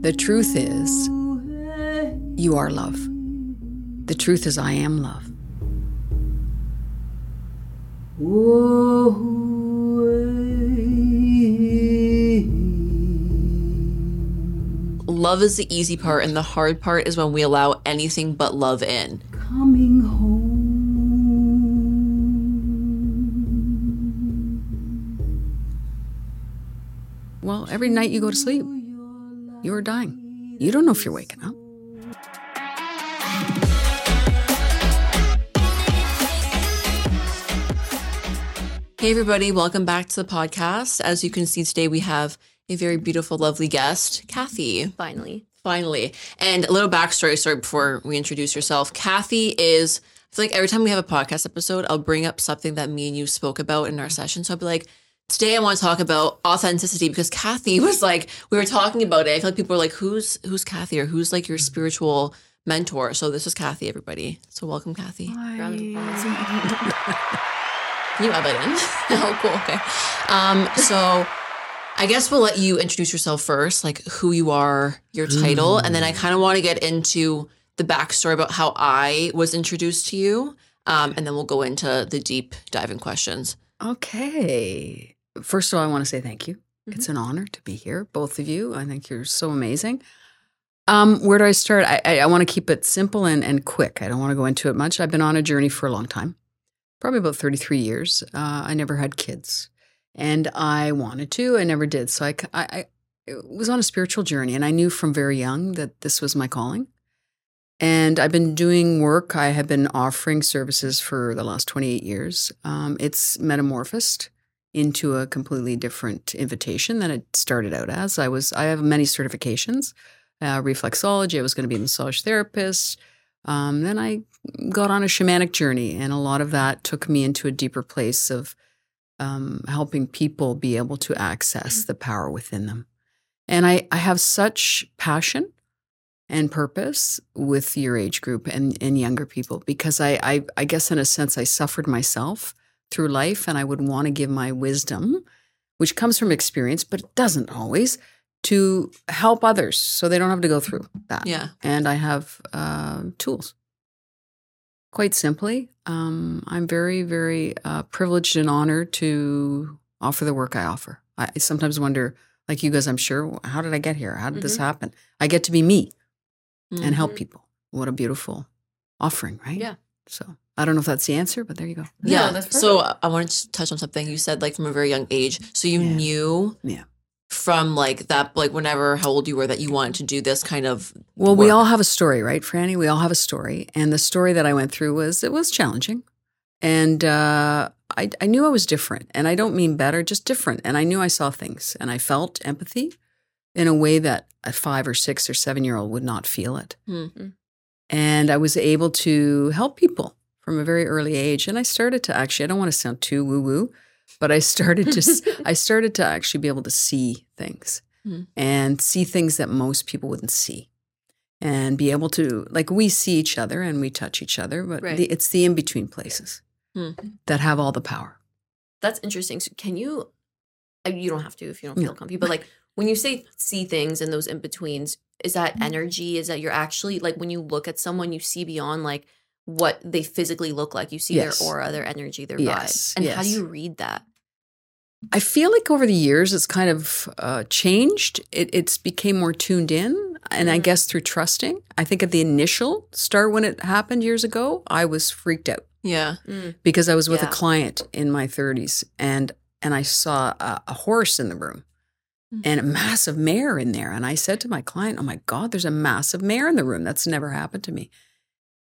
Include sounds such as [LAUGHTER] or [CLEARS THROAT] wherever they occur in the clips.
The truth is, you are love. The truth is, I am love. Love is the easy part, and the hard part is when we allow anything but love in. Coming home. Well, every night you go to sleep, you are dying. You don't know if you're waking up. Hey, everybody, welcome back to the podcast. As you can see today, we have a very beautiful, lovely guest, Cathy. Finally. Finally. And a little backstory, sorry, before we introduce yourself. Cathy is, I feel like every time we have a podcast episode, I'll bring up something that me and you spoke about in our session. So I'll be like, today I want to talk about authenticity because Cathy was like, we were talking about it. I feel like people were like, who's who's Cathy or who's like your spiritual mentor? So this is Cathy, everybody. So welcome, Cathy. Round of applause. [LAUGHS] Can you add that in? [LAUGHS] oh, cool. Okay. Um, so I guess we'll let you introduce yourself first, like who you are, your title, and then I kind of want to get into the backstory about how I was introduced to you. Um, and then we'll go into the deep diving questions. Okay. First of all, I want to say thank you. It's an honor to be here, both of you. I think you're so amazing. Um, where do I start? I, I, I want to keep it simple and, and quick. I don't want to go into it much. I've been on a journey for a long time, probably about 33 years. Uh, I never had kids, and I wanted to. I never did. So I I was on a spiritual journey, and I knew from very young that this was my calling. And I've been doing work. I have been offering services for the last 28 years. Um, it's metamorphosed into a completely different invitation than it started out as. I was I have many certifications, uh, reflexology. I was going to be a massage therapist. Um, then I got on a shamanic journey, and a lot of that took me into a deeper place of um, helping people be able to access the power within them. And I, I have such passion and purpose with your age group and, and younger people because I, I, I guess, in a sense, I suffered myself through life and I would want to give my wisdom, which comes from experience, but it doesn't always, to help others so they don't have to go through that. Yeah. And I have uh, tools. Quite simply, um, I'm very, very uh, privileged and honored to offer the work I offer. I sometimes wonder, like you guys, I'm sure, how did I get here? How did this Mhm. happen? I get to be me and help Mhm. people. What a beautiful offering, right? Yeah. So I don't know if that's the answer, but there you go. Yeah. No, that's so I wanted to touch on something you said, like from a very young age. So you Yeah. knew Yeah. from like that, like whenever, how old you were, that you wanted to do this kind of. Well, we all have a story, right, Franny? We all have a story, and the story that I went through was it was challenging, and uh, I I knew I was different, and I don't mean better, just different, and I knew I saw things, and I felt empathy in a way that a five or six or seven year old would not feel it, Hmm. and I was able to help people from a very early age, and I started to actually I don't want to sound too woo woo, but I started to [LAUGHS] I started to actually be able to see things Hmm. and see things that most people wouldn't see and be able to like we see each other and we touch each other but Right. the, it's the in between places Hmm. that have all the power That's interesting. So can you, uh, you don't have to if you don't feel comfy, but like when you say see things and those in betweens, is that Mm-hmm. energy? Is that you're actually like when you look at someone, you see beyond like what they physically look like? You see Yes. their aura, their energy, their Yes, vibe. And how do you read that? i feel like over the years it's kind of uh, changed it, it's became more tuned in and i Mhm. guess through trusting i think at the initial start when it happened years ago i was freaked out Yeah. because i was with Yeah. a client in my 30s and and i saw a, a horse in the room Mm. and a massive mare in there. And I said to my client, Oh my God, there's a massive mare in the room. That's never happened to me.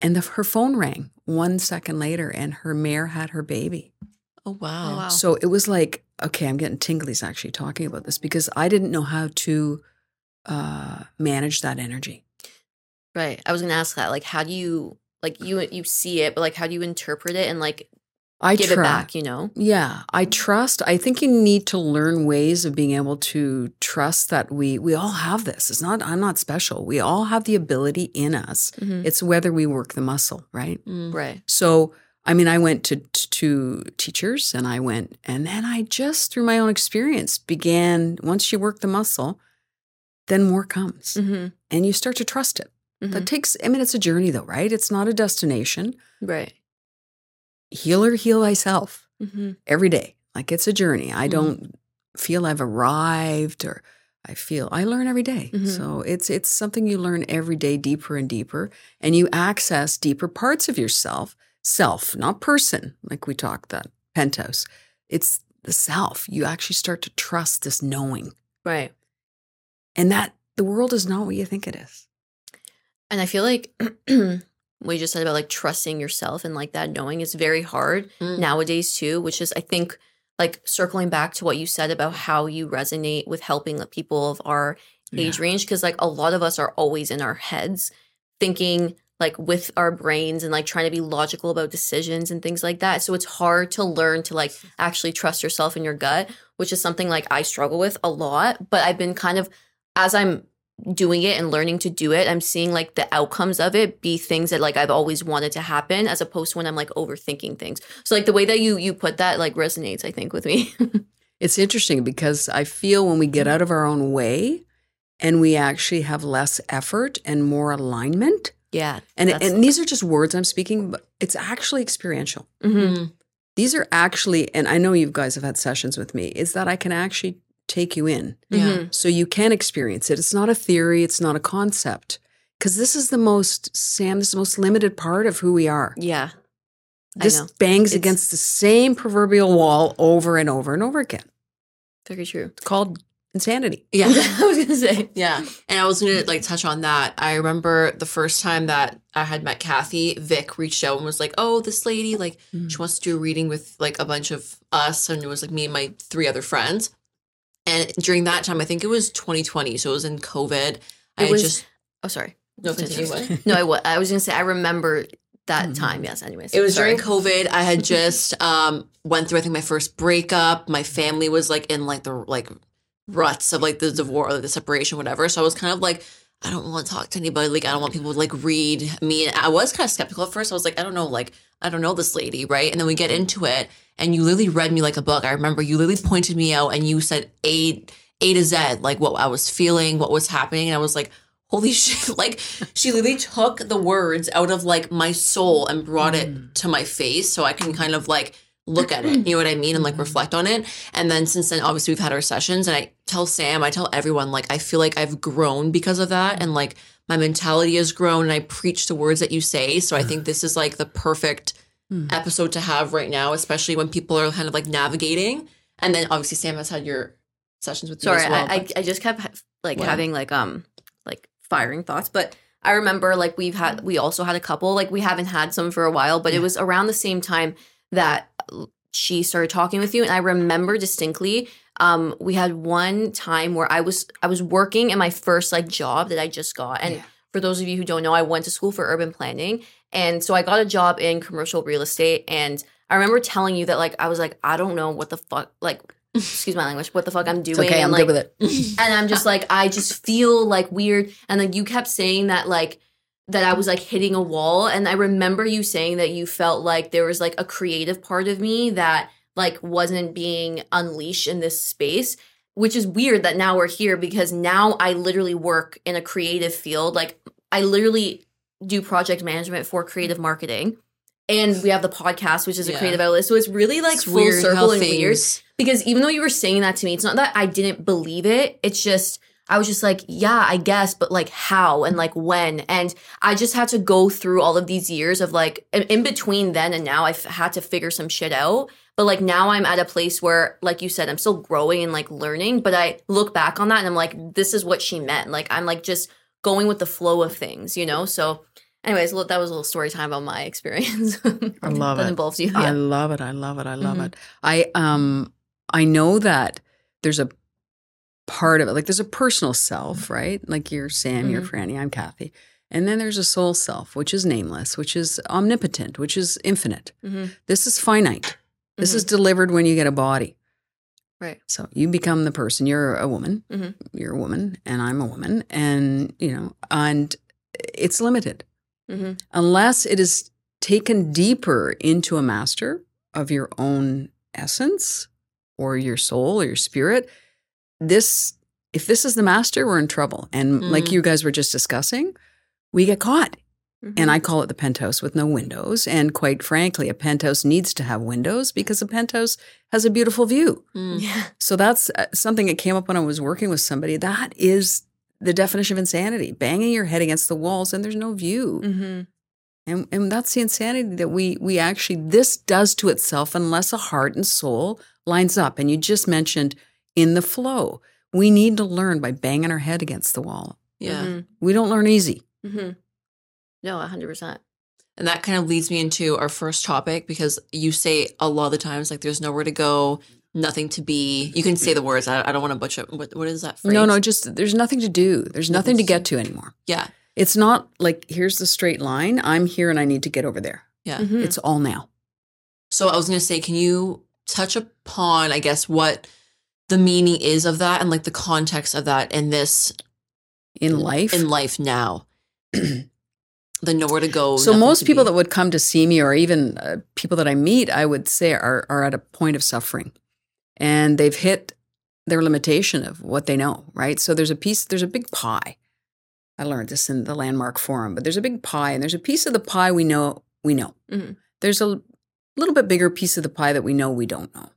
And the, her phone rang one second later, and her mare had her baby. Oh, wow. wow. So it was like, okay, I'm getting tinglies actually talking about this because I didn't know how to uh, manage that energy. Right. I was gonna ask that. Like, how do you like you you see it, but like how do you interpret it and like I give try. it back? You know. Yeah, I trust. I think you need to learn ways of being able to trust that we we all have this. It's not I'm not special. We all have the ability in us. Mhm. It's whether we work the muscle, right? Mm. Right. So, I mean, I went to to teachers and I went and then I just through my own experience began once you work the muscle, then more comes. Mm-hmm. And you start to trust it. Mm-hmm. That takes, I mean, it's a journey though, right? It's not a destination. Right. Healer, heal thyself Mm-hmm. every day. Like it's a journey. I Mhm. don't feel I've arrived or I feel I learn every day. Mhm. So it's it's something you learn every day deeper and deeper and you access deeper parts of yourself, self, not person, like we talked that Pentos. It's the self. You actually start to trust this knowing. Right. And that the world is not what you think it is. And I feel like [CLEARS THROAT] what you just said about like trusting yourself and like that knowing is very hard Mm. nowadays too, which is I think like circling back to what you said about how you resonate with helping like, people of our age range because like a lot of us are always in our heads thinking like with our brains and like trying to be logical about decisions and things like that so it's hard to learn to like actually trust yourself in your gut which is something like i struggle with a lot but i've been kind of as i'm doing it and learning to do it i'm seeing like the outcomes of it be things that like i've always wanted to happen as opposed to when i'm like overthinking things so like the way that you you put that like resonates i think with me [LAUGHS] It's interesting because I feel when we get out of our own way and we actually have less effort and more alignment, yeah and, and these are just words I'm speaking, but it's actually experiential. Mhm. Mm. These are actually, and I know you guys have had sessions with me, is that I can actually take you in Yeah. Mhm. so you can experience it. It's not a theory, it's not a concept. Because this is the most, Sam, this is the most limited part of who we are. yeah I This know. bangs It's- against the same proverbial wall over and over and over again. very true It's called insanity. Yeah. [LAUGHS] [LAUGHS] i was gonna say Yeah. And I was gonna like touch on that. I remember the first time that I had met Cathy, Vic reached out and was like, Oh, this lady, like, Mm. she wants to do a reading with like a bunch of us. And it was like me and my three other friends. And during that time, I think it was 2020. So it was in COVID. I was- just oh sorry no continue what? no I wa- I was gonna say i remember that Mhm. time yes anyways It was Sorry. during COVID. I had [LAUGHS] just um went through I think my first breakup. My family was like in like the like ruts of like the divorce or the separation, whatever. So I was kind of like, I don't want to talk to anybody. Like I don't want people to like read me. And I was kind of skeptical at first. I was like, I don't know, like I don't know this lady, right? And then we get into it, and you literally read me like a book. I remember you literally pointed me out, and you said A A to Z, like what I was feeling, what was happening, and I was like. Holy [LAUGHS] shit. Like, she literally took the words out of like my soul and brought it hmm. to my face so I can kind of like look at it. You know what I mean? And like reflect on it. And then since then, obviously, we've had our sessions and I tell Sam, I tell everyone, like, I feel like I've grown because of that. And like, my mentality has grown and I preach the words that you say. So I think this is like the perfect Mm. episode to have right now, especially when people are kind of like navigating. And then obviously, Sam has had your sessions with sorry you as well. I, I but- i just kept like What? having like um like firing thoughts but i remember like we've had we also had a couple like we haven't had some for a while but it was around the same time that she started talking with you and i remember distinctly um we had one time where i was i was working in my first like job that i just got and Yeah. for those of you who don't know i went to school for urban planning and so i got a job in commercial real estate and i remember telling you that like i was like i don't know what the fuck like excuse my language what the fuck i'm doing It's okay, and I'm like good with it. [LAUGHS] and I'm just like, I just feel like weird. And then you kept saying that like that I was like hitting a wall. And I remember you saying that you felt like there was like a creative part of me that like wasn't being unleashed in this space. Which is weird that now we're here because now I literally work in a creative field. Like I literally do project management for creative marketing. And we have the podcast, which is a creative outlet. So it's really like It's full weird circle and weird because even though you were saying that to me, it's not that I didn't believe it. It's just I was just like, yeah, I guess, but like how and like when, and I just had to go through all of these years of like in, between then and now. I've had to figure some shit out. But like now I'm at a place where, like you said, I'm still growing and like learning. But I look back on that and I'm like, this is what she meant. Like I'm like just going with the flow of things, you know. So, anyways, look, that was a little story time about my [LAUGHS] experience. I love that it. involves you. I love it. I love it. I love Mhm. it. I um I know that there's a part of it, like there's a personal self, right? Like you're Sam, you're Mhm. Franny, I'm Cathy. And then there's a soul self, which is nameless, which is omnipotent, which is infinite. Mhm. This is finite. This is delivered when you get a body. Right. So you become the person. You're a woman. Mhm. You're a woman, and I'm a woman, and you know, and it's limited hmm unless it is taken deeper into a master of your own essence or your soul or your spirit. This if this is the master, we're in trouble. And like Mm. you guys were just discussing, we get caught. Mm-hmm. And I call it the penthouse with no windows. And quite frankly, a penthouse needs to have windows because a penthouse has a beautiful view. Mm. yeah. So that's uh, something that came up when I was working with somebody. That is the definition of insanity banging your head against the walls and there's no view. Mm-hmm. And, and that's the insanity that we we actually this does to itself unless a heart and soul lines up. And you just mentioned in the flow, we need to learn by banging our head against the wall. Yeah. We don't learn easy. Mm-hmm. No, hundred percent. And that kind of leads me into our first topic because you say a lot of the times like there's nowhere to go, nothing to be. You can say the words. I, I don't want to butcher. What, what is that phrase? No, no, just there's nothing to do. There's nothing to get to anymore. Yeah. It's not like here's the straight line. I'm here and I need to get over there. Yeah. Mhm. It's all now. So I was going to say, can you touch upon, I guess, what the meaning is of that and like the context of that in this In life, in life now? [CLEARS THROAT] the nowhere to go. So most people be. that would come to see me, or even uh, people that I meet, I would say are are at a point of suffering, and they've hit their limitation of what they know. Right. So there's a piece. There's a big pie. I learned this in the landmark forum, but there's a big pie, and there's a piece of the pie we know we know. Mhm. There's a little bit bigger piece of the pie that we know we don't know,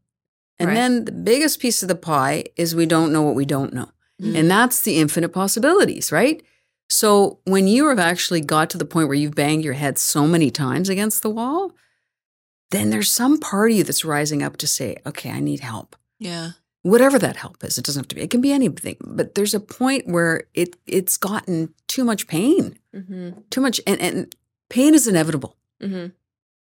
and Right. then the biggest piece of the pie is we don't know what we don't know. Mm. And that's the infinite possibilities, right? So when you have actually got to the point where you've banged your head so many times against the wall, then there's some part of you that's rising up to say, okay, I need help. yeah. Whatever that help is, it doesn't have to be, it can be anything. But there's a point where it it's gotten too much pain, Mm-hmm. too much, and, and pain is inevitable. Mm-hmm.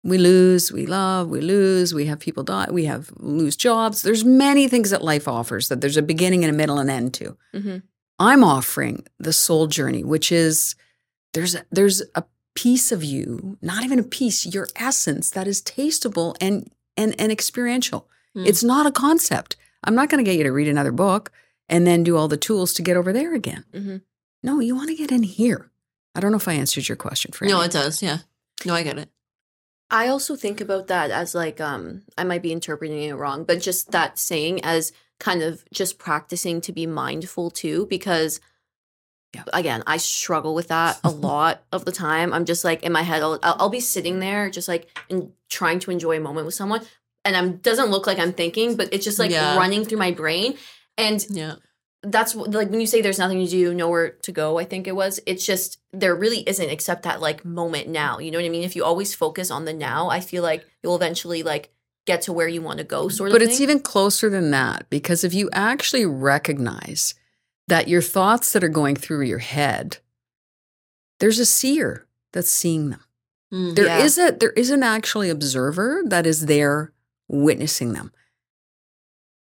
We lose, we love, we lose, we have people die, we have lose jobs. There's many things that life offers that there's a beginning and a middle and end to. Mm-hmm. I'm offering the soul journey, which is there's a, there's a piece of you, not even a piece, your essence that is tasteable and and and experiential. Mm. It's not a concept. I'm not going to get you to read another book and then do all the tools to get over there again. Mm-hmm. No, you want to get in here. I don't know if I answered your question, Fran. No, it does. Yeah. No, I get it. I also think about that as like um I might be interpreting it wrong, but just that saying as kind of just practicing to be mindful too because Yeah. again, I struggle with that a [LAUGHS] lot of the time. I'm just like in my head I'll, I'll be sitting there just like and trying to enjoy a moment with someone and I'm doesn't look like I'm thinking, but it's just like Yeah. running through my brain and Yeah. That's like when you say there's nothing to do, nowhere to go, I think it was. It's just there really isn't except that like moment now. You know what I mean? If you always focus on the now, I feel like you'll eventually like get to where you want to go sort of But it's thing. even closer than that because if you actually recognize that your thoughts that are going through your head, there's a seer that's seeing them. Mm. There Yeah. is a there is an actually observer that is there witnessing them.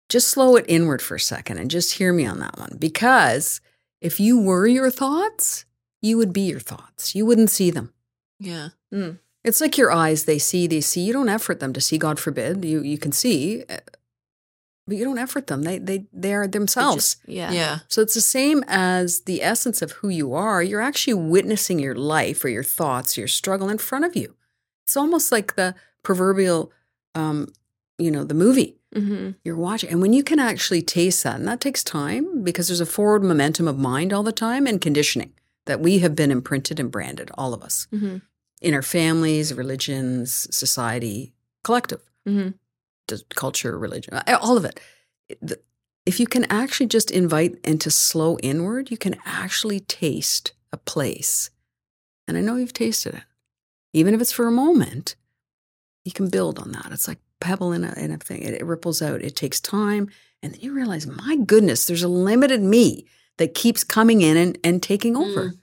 Just slow it inward for a second and just hear me on that one. Because if you were your thoughts, you would be your thoughts. You wouldn't see them. Yeah. It's like your eyes, they see, they see. You don't effort them to see, God forbid. You you can see, uh, but you don't effort them. They they they are themselves. just- yeah. Yeah. So it's the same as the essence of who you are. You're actually witnessing your life or your thoughts, your struggle in front of you. It's almost like the proverbial, um, you know, the movie Mm-hmm. you're watching. And when you can actually taste that, and that takes time because there's a forward momentum of mind all the time and conditioning that we have been imprinted and branded, all of us, Mm-hmm. in our families, religions, society, collective Mm-hmm. culture, religion, uh, all of it. If you can actually just invite and to slow inward, you can actually taste a place. And I know you've tasted it. Even if it's for a moment, you can build on that. It's like pebble in a, in a thing. It, it ripples out. It takes time. And then you realize, my goodness, there's a limited me that keeps coming in and, and taking over. Mm.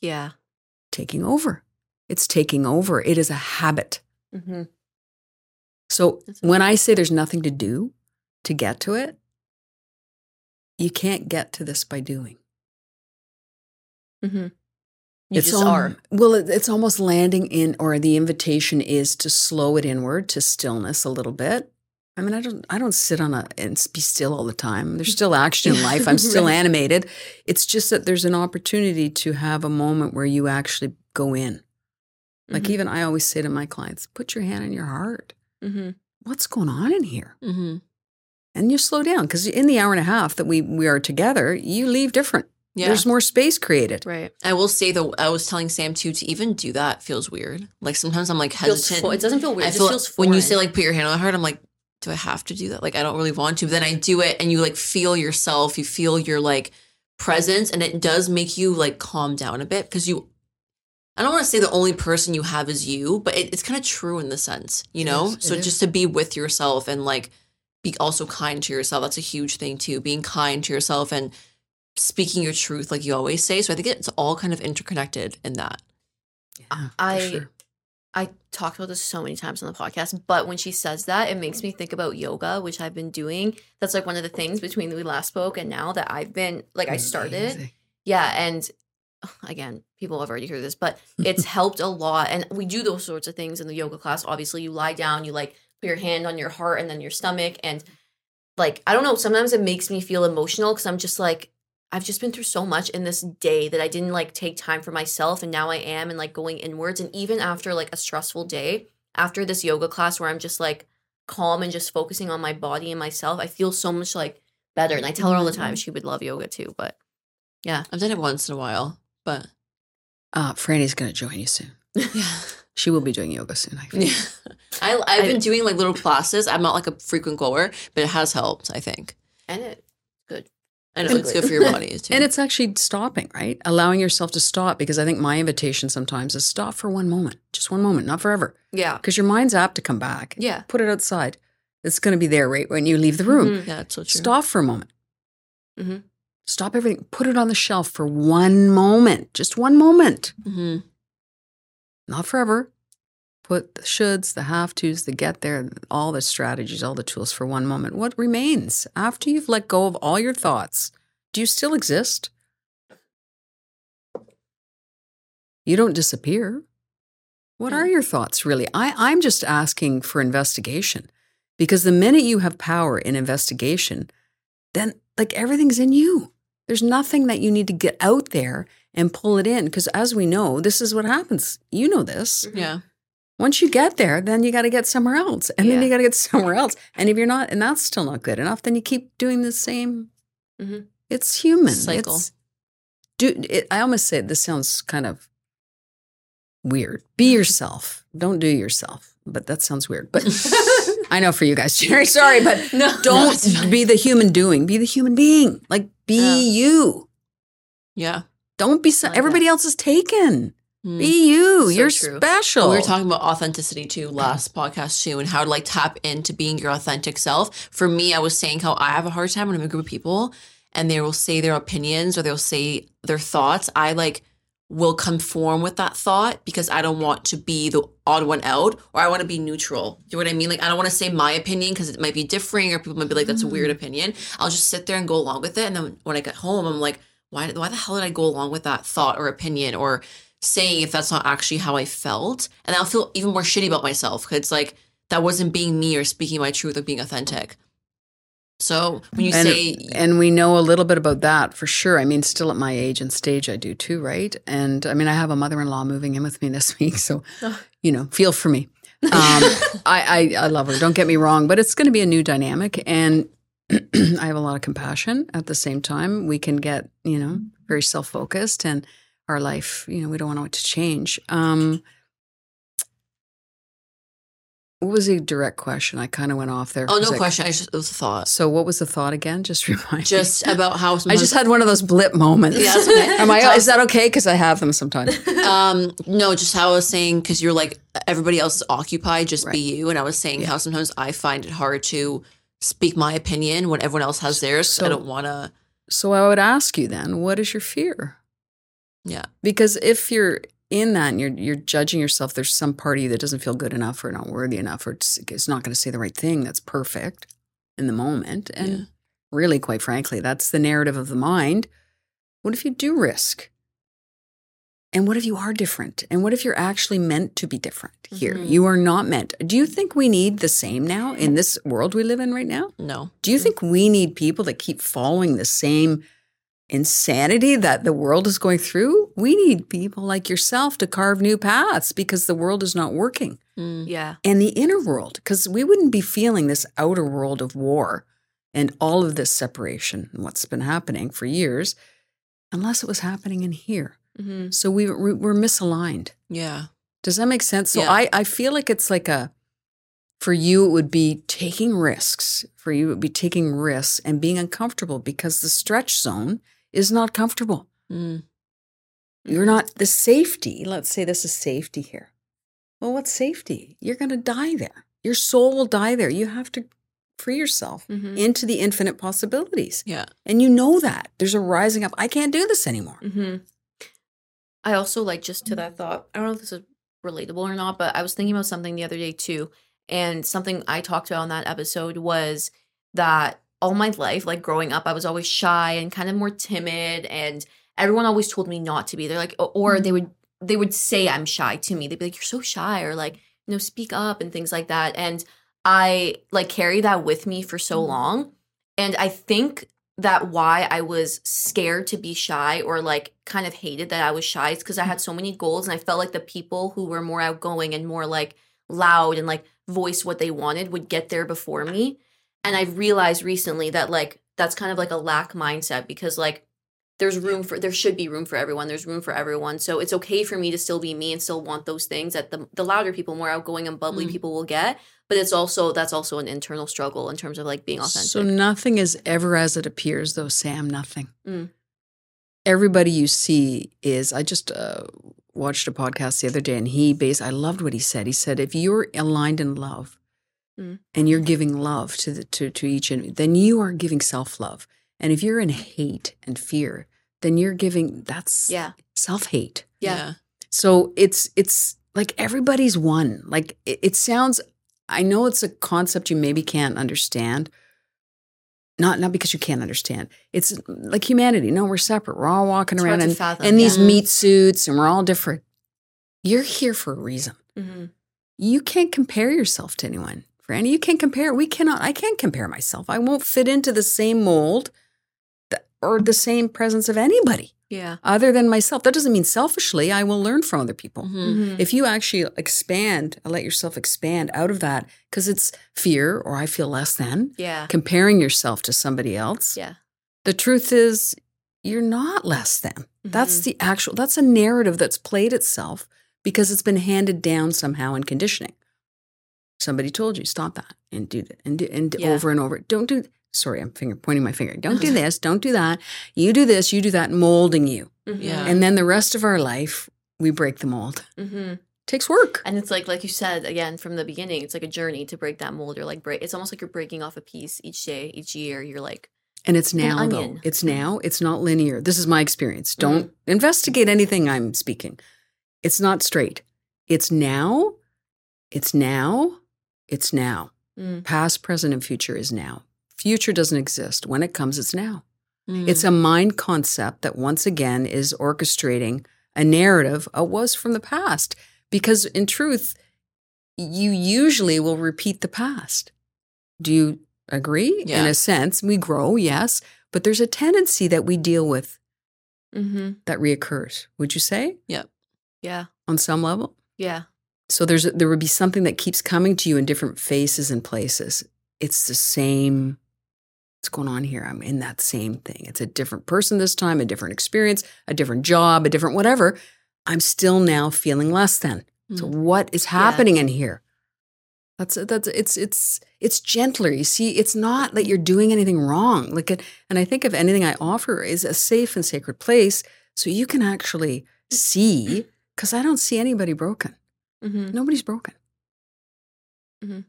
Yeah. Taking over. It's taking over. It is a habit. Mm-hmm. So That's when I say there's nothing to do to get to it, you can't get to this by doing. Mm-hmm. You it's just al- are. Well, it- it's almost landing in, or the invitation is to slow it inward to stillness a little bit. I mean, I don't, I don't sit on a and be still all the time. There's still action in life. I'm [LAUGHS] still Right. animated. It's just that there's an opportunity to have a moment where you actually go in. Like Mhm. even I always say to my clients, put your hand on your heart. Mm-hmm. What's going on in here? Mm-hmm. and you slow down because in the hour and a half that we we are together, you leave different. Yeah. There's more space created. Right. I will say though, I was telling Sam too to even do that feels weird. Like sometimes I'm like Feels hesitant. fo- it doesn't feel weird. I it just feel feels when you say like put your hand on the heart, I'm like, do I have to do that? Like I don't really want to. But then I do it, and you like feel yourself. You feel your like presence, and it does make you like calm down a bit because you. I don't want to say the only person you have is you, but it, it's kind of true in the sense, you know. is, it so is. just to be with yourself and like be also kind to yourself. That's a huge thing too. Being kind to yourself and speaking your truth, like you always say. So I think it's all kind of interconnected in that. Yeah, ah, I- sure. I talked about this so many times on the podcast, but when she says that, it makes me think about yoga, which I've been doing. That's like one of the things between we last spoke and now that I've been like I started. Yeah, and again, people have already heard this, but it's [LAUGHS] helped a lot. And we do those sorts of things in the yoga class. Obviously, you lie down, you like put your hand on your heart and then your stomach, and like I don't know. Sometimes it makes me feel emotional because I'm just like I've just been through so much in this day that I didn't like take time for myself, and now I am, and like going inwards. And even after like a stressful day, after this yoga class where I'm just like calm and just focusing on my body and myself, I feel so much like better. And I tell her all the time she would love yoga too, but yeah. I've done it once in a while, but Uh, Franny's going to join you soon. yeah. [LAUGHS] She will be doing yoga soon. I think. Yeah. I, I've been doing like little classes. I'm not like a frequent goer, but it has helped, I think. And it good. I know it's good [LAUGHS] for your body too. And it's actually stopping, right? Allowing yourself to stop because I think my invitation sometimes is stop for one moment, just one moment, not forever, Yeah. because your mind's apt to come back. Yeah. Put it outside. It's going to be there right when you leave the room. Mhm. yeah, it's so true. Stop for a moment. Mhm. Stop everything. Put it on the shelf for one moment, just one moment, hmm not forever. Put the shoulds, the have tos, the get there, all the strategies, all the tools for one moment. What remains after you've let go of all your thoughts? Do you still exist? You don't disappear. What are hmm. your thoughts really? I, I'm just asking for investigation because the minute you have power in investigation, then like everything's in you. There's nothing that you need to get out there and pull it in because as we know, this is what happens. You know this. Mm-hmm. Yeah. Once you get there, then you got to get somewhere else. And then you got to get [LAUGHS] somewhere else. And if you're not, and that's still not good enough, then you keep doing the same. Mhm. It's human. Cycle. It's, do, it, I almost say this sounds kind of weird. [LAUGHS] Be yourself. Don't do yourself. But that sounds weird. But [LAUGHS] I know for you guys, Jerry, sorry, but No, don't fine. be the human doing. Be the human being. Like be Yeah. you. Yeah. Don't be so, like everybody else is taken. Mm. Be you. So You're true. special. We were talking about authenticity too last podcast too, and how to like tap into being your authentic self. For me, I was saying how I have a hard time when I'm in a group of people and they will say their opinions or they'll say their thoughts. I like will conform with that thought because I don't want to be the odd one out or I want to be neutral. Do you know what I mean? Like I don't want to say my opinion because it might be differing or people might be like, that's a weird opinion. I'll just sit there and go along with it. And then when I get home, I'm like, why, why the hell did I go along with that thought or opinion or saying if that's not actually how I felt? And I'll feel even more shitty about myself because it's like that wasn't being me or speaking my truth or being authentic. So when you and, say, and we know a little bit about that for sure. I mean, still at my age and stage, I do too, right? And I mean, I have a mother-in-law moving in with me this [LAUGHS] week, so you know, feel for me. Um, [LAUGHS] I, I I love her. Don't get me wrong, but it's going to be a new dynamic, and [CLEARS THROAT] I have a lot of compassion. At the same time, we can get you know very self-focused, and our life, you know, we don't want it to change. Um, what was the direct question? I kind of went off there. Oh no question. I just, it was a thought. So, what was the thought again? Just [LAUGHS] remind me. Just about how [LAUGHS] I just had one of those blip moments. Yeah, okay. [LAUGHS] Am I? Is that okay? Because I have them sometimes. um no just how i was saying because you're like everybody else is occupied just be you and i was saying Yeah. how sometimes i find it hard to speak my opinion when everyone else has theirs so, i don't want to So I would ask you then, what is your fear? Yeah Because if you're in that and you're you're judging yourself, there's some part of you that doesn't feel good enough or not worthy enough or it's, it's not going to say the right thing that's perfect in the moment. And Yeah. really, quite frankly, that's the narrative of the mind. What if you do risk? And what if you are different? And what if you're actually meant to be different here? Mhm. You are not meant. Do you think we need the same now in this world we live in right now? no Do you think we need people that keep following the same insanity that the world is going through? We need people like yourself to carve new paths because the world is not working. Mm. Yeah. And the inner world, because we wouldn't be feeling this outer world of war and all of this separation and what's been happening for years unless it was happening in here. Mm-hmm. So we, we we're misaligned. Yeah. Does that make sense? So Yeah. I, I feel like it's like a, for you, it would be taking risks. For you, it would be taking risks and being uncomfortable because the stretch zone is not comfortable. Mm. You're not the safety. Let's say this is safety here. Well, what's safety? You're going to die there. Your soul will die there. You have to free yourself Mm-hmm. into the infinite possibilities. Yeah. And you know that. There's a rising up. I can't do this anymore. Mm-hmm. I also like just to that thought. I don't know if this is relatable or not, but I was thinking about something the other day too, and something I talked about on that episode was that all my life, like growing up, I was always shy and kind of more timid, and everyone always told me not to be. They're like, or they mm-hmm. would they would say I'm shy to me. They'd be like, "You're so shy," or like, you know, speak up and things like that. And I like carry that with me for so mm-hmm. long, and I think that why I was scared to be shy or like kind of hated that I was shy is because I had mm-hmm. so many goals and I felt like the people who were more outgoing and more like loud and like voice what they wanted would get there before me. And I've realized recently that like that's kind of like a lack mindset because like there's room for there should be room for everyone. There's room for everyone. So it's okay for me to still be me and still want those things that the the louder people, more outgoing and bubbly Mm. people will get. But it's also that's also an internal struggle in terms of like being authentic. So nothing is ever as it appears, though, Sam. Nothing. Mm. Everybody you see is. I just uh, watched a podcast the other day, and he based. I loved what he said. He said, "If you're aligned in love, Mm. and you're giving love to the to to each, and then you are giving self love. And if you're in hate and fear, then you're giving. That's yeah. self hate. Yeah. So it's it's like everybody's one. Like it, it sounds. I know it's a concept you maybe can't understand. Not not because you can't understand. It's like humanity. No, we're separate. We're all walking It's around hard to in, fathom, in these yeah. meat suits, and we're all different. You're here for a reason. Mm-hmm. You can't compare yourself to anyone. Franny, you can't compare. We cannot. I can't compare myself. I won't fit into the same mold that, or the same presence of anybody Yeah. other than myself. That doesn't mean selfishly. I will learn from other people. Mhm. Mm-hmm. If you actually expand, let yourself expand out of that, because it's fear or I feel less than, Yeah. comparing yourself to somebody else. Yeah. The truth is, you're not less than. That's Mhm. the actual, that's a narrative that's played itself because it's been handed down somehow in conditioning. Somebody told you, stop that and do that and do and do Yeah. over and over. Don't do, sorry, I'm finger pointing my finger. Don't do [LAUGHS] this, don't do that. You do this, you do that, molding you. Mhm. Yeah. And then the rest of our life, we break the mold. Mhm. takes work. And it's like, like you said again from the beginning, it's like a journey to break that mold or like break. It's almost like you're breaking off a piece each day, each year. You're like, And it's now, though. It's now. It's not linear. This is my experience. Don't investigate anything I'm speaking. It's not straight. It's now. It's now. It's now. mm, Past, present, and future is now. Future doesn't exist. When it comes, it's now. Mm. It's a mind concept that once again is orchestrating a narrative of was from the past. Because in truth, you usually will repeat the past. Do you agree? In a sense, we grow, yes, but there's a tendency that we deal with mm-hmm. that reoccurs. Would you say Yep. yeah, on some level? yeah, So there's there would be something that keeps coming to you in different faces and places. It's the same. What's going on here? I'm in that same thing. It's a different person this time, a different experience, a different job, a different whatever. I'm still now feeling less than. So Mm. what is happening in here? That's that's it's it's it's gentler. You see, it's not that you're doing anything wrong. Like, it, and I think if anything I offer is a safe and sacred place, so you can actually see. Because I don't see anybody broken. Mm-hmm. Nobody's broken. Mhm.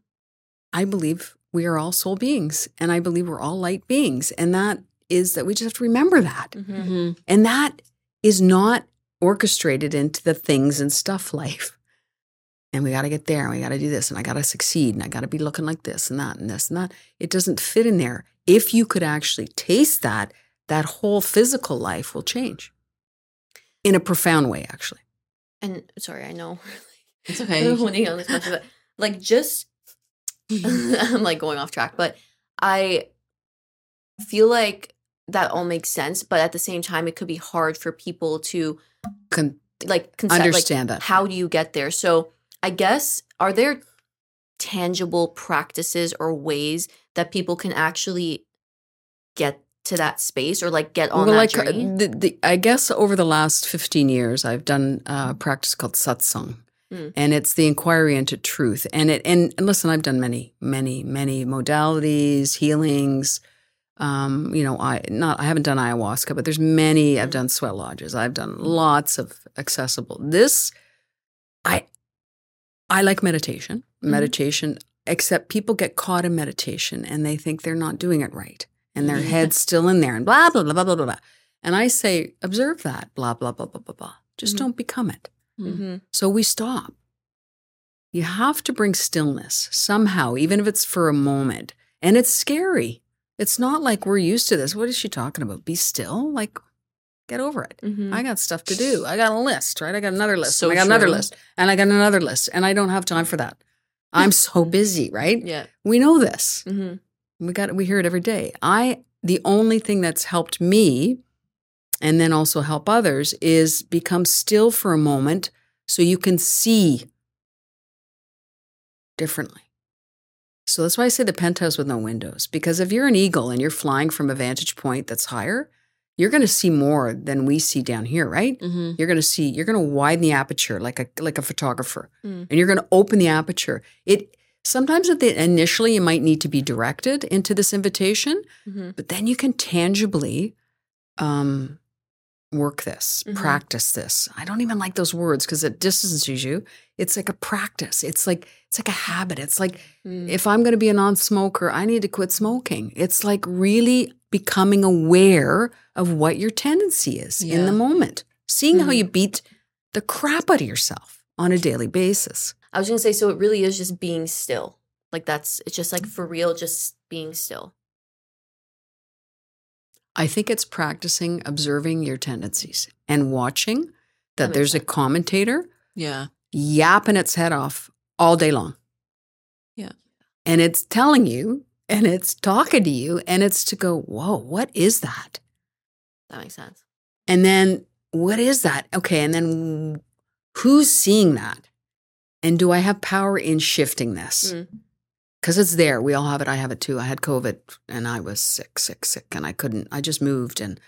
I believe we are all soul beings, and I believe we're all light beings, and that is that we just have to remember that, Mm-hmm. Mhm. and that is not orchestrated into the things and stuff life. And we got to get there, and we got to do this, and I got to succeed, and I got to be looking like this and that and this and that. It doesn't fit in there. If you could actually taste that, that whole physical life will change in a profound way, actually. And sorry, I know. [LAUGHS] It's [LAUGHS] okay. on this much, but like just [LAUGHS] I'm like going off track, but I feel like that all makes sense, but at the same time, it could be hard for people to Con- like concept, like, understand that. how do you get there? So I guess are there tangible practices or ways that people can actually get to that space or like get on well, that like uh, journey? the, the, I guess over the last 15 years, I've done a practice called satsang. Mm. And it's the inquiry into truth. And it and, and listen, I've done many, many, many modalities, healings. Um, you know, I not I haven't done ayahuasca, but there's many. I've done sweat lodges. I've done lots of accessible. This, I, I like meditation. Mhm. Meditation, except people get caught in meditation and they think they're not doing it right, and their Mhm. head's still in there, and blah blah blah blah blah blah. And I say, observe that, blah blah blah blah blah blah. Just Mhm. don't become it. Mhm. So we stop. You have to bring stillness somehow, even if it's for a moment. And it's scary. It's not like we're used to this. What is she talking about? Be still? Like, get over it. Mhm. I got stuff to do. I got a list, right? I got another list. So I got another list. And I got another list. And I don't have time for that. I'm [LAUGHS] so busy, right? yeah. We know this. hmm We got we hear it every day. I the only thing that's helped me and then also help others is become still for a moment so you can see differently. So that's why I say the penthouse with no windows because if you're an eagle and you're flying from a vantage point that's higher, you're going to see more than we see down here, right? Mm-hmm. You're going to see you're going to widen the aperture like a like a photographer Mm. and you're going to open the aperture. It sometimes at the initially you might need to be directed into this invitation, hmm but then you can tangibly um, work this, Mhm. practice this. I don't even like those words because it distances you. It's like a practice. It's like it's like a habit. It's like Mm. if I'm going to be a non-smoker, I need to quit smoking. It's like really becoming aware of what your tendency is in the moment, seeing how Mhm. you beat the crap out of yourself on a daily basis. I was gonna say, so it really is just being still. Like that's it's just like for real, just being still. I think it's practicing observing your tendencies and watching that, there's a commentator Yeah. yapping its head off all day long. Yeah. And it's telling you and it's talking to you and it's to go, whoa, what is that? That makes sense. And then what is that? Okay. And then who's seeing that? And do I have power in shifting this? Mm. Because it's there. We all have it. I have it too. I had COVID and I was sick, sick, sick. And I couldn't, I just moved and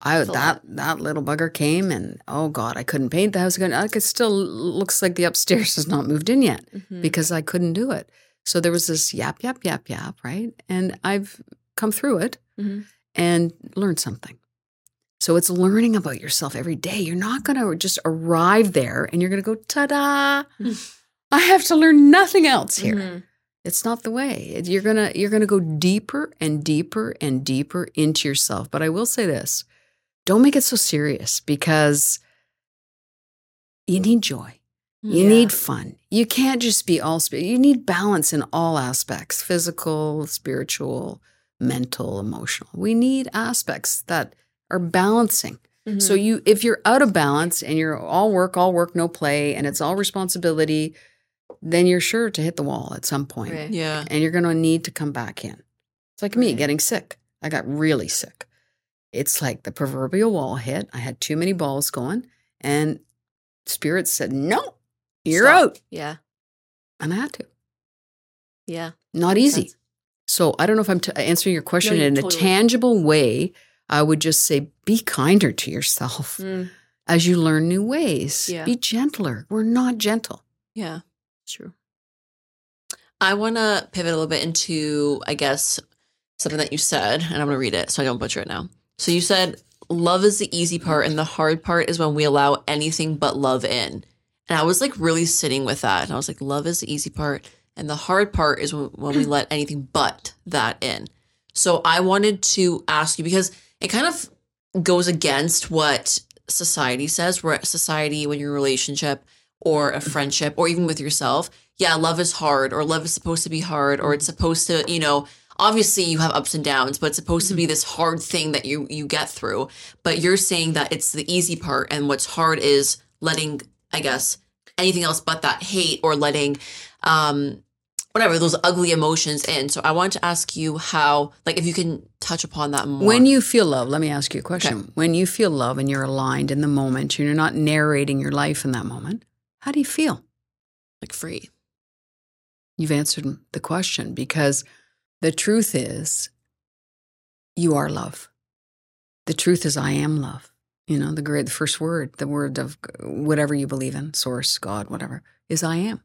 I that that little bugger came and oh God, I couldn't paint the house again. Like it still looks like the upstairs [LAUGHS] has not moved in yet Mhm. because I couldn't do it. So there was this yap, yap, yap, yap, right? And I've come through it Mhm. and learned something. So it's learning about yourself every day. You're not going to just arrive there and you're going to go, ta da! [LAUGHS] I have to learn nothing else here. It's not the way. You're gonna you're gonna go deeper and deeper and deeper into yourself. But I will say this: don't make it so serious because you need joy. You Yeah. need fun. You can't just be all spirit. You need balance in all aspects physical, spiritual, mental, emotional. We need aspects that are balancing. Mhm. So you if you're out of balance and you're all work, all work, no play, and it's all responsibility, then you're sure to hit the wall at some point. Right. Yeah. And you're gonna need to come back in. It's like me getting sick. I got really sick. It's like the proverbial wall hit. I had too many balls going, and spirit said, No, you're Stop. out. Yeah. And I had to. Yeah. Not easy. sense. So I don't know if I'm t- answering your question you in a totally- tangible way. I would just say be kinder to yourself Mm, as you learn new ways. Yeah. Be gentler. We're not gentle. Yeah. True. I want to pivot a little bit into, I guess, something that you said, and I'm going to read it so I don't butcher it now. So you said, love is the easy part, and the hard part is when we allow anything but love in. And I was like really sitting with that. And I was like, love is the easy part, and the hard part is when, when we mm. let anything but that in. So I wanted to ask you because it kind of goes against what society says, where society, when you're in a relationship or a friendship or even with yourself, yeah, love is hard or love is supposed to be hard or it's supposed to, you know, obviously you have ups and downs, but it's supposed to be this hard thing that you you get through. But you're saying that it's the easy part and what's hard is letting, I guess, anything else but that hate or letting um whatever those ugly emotions in. So I want to ask you how like if you can touch upon that more. When you feel love, let me ask you a question. When you feel love and you're aligned in the moment, and you're not narrating your life in that moment, how do you feel? like free. You've answered the question because the truth is you are love. The truth is, I am love. You know, the great, the first word, the word of whatever you believe in, source, God, whatever, is I am.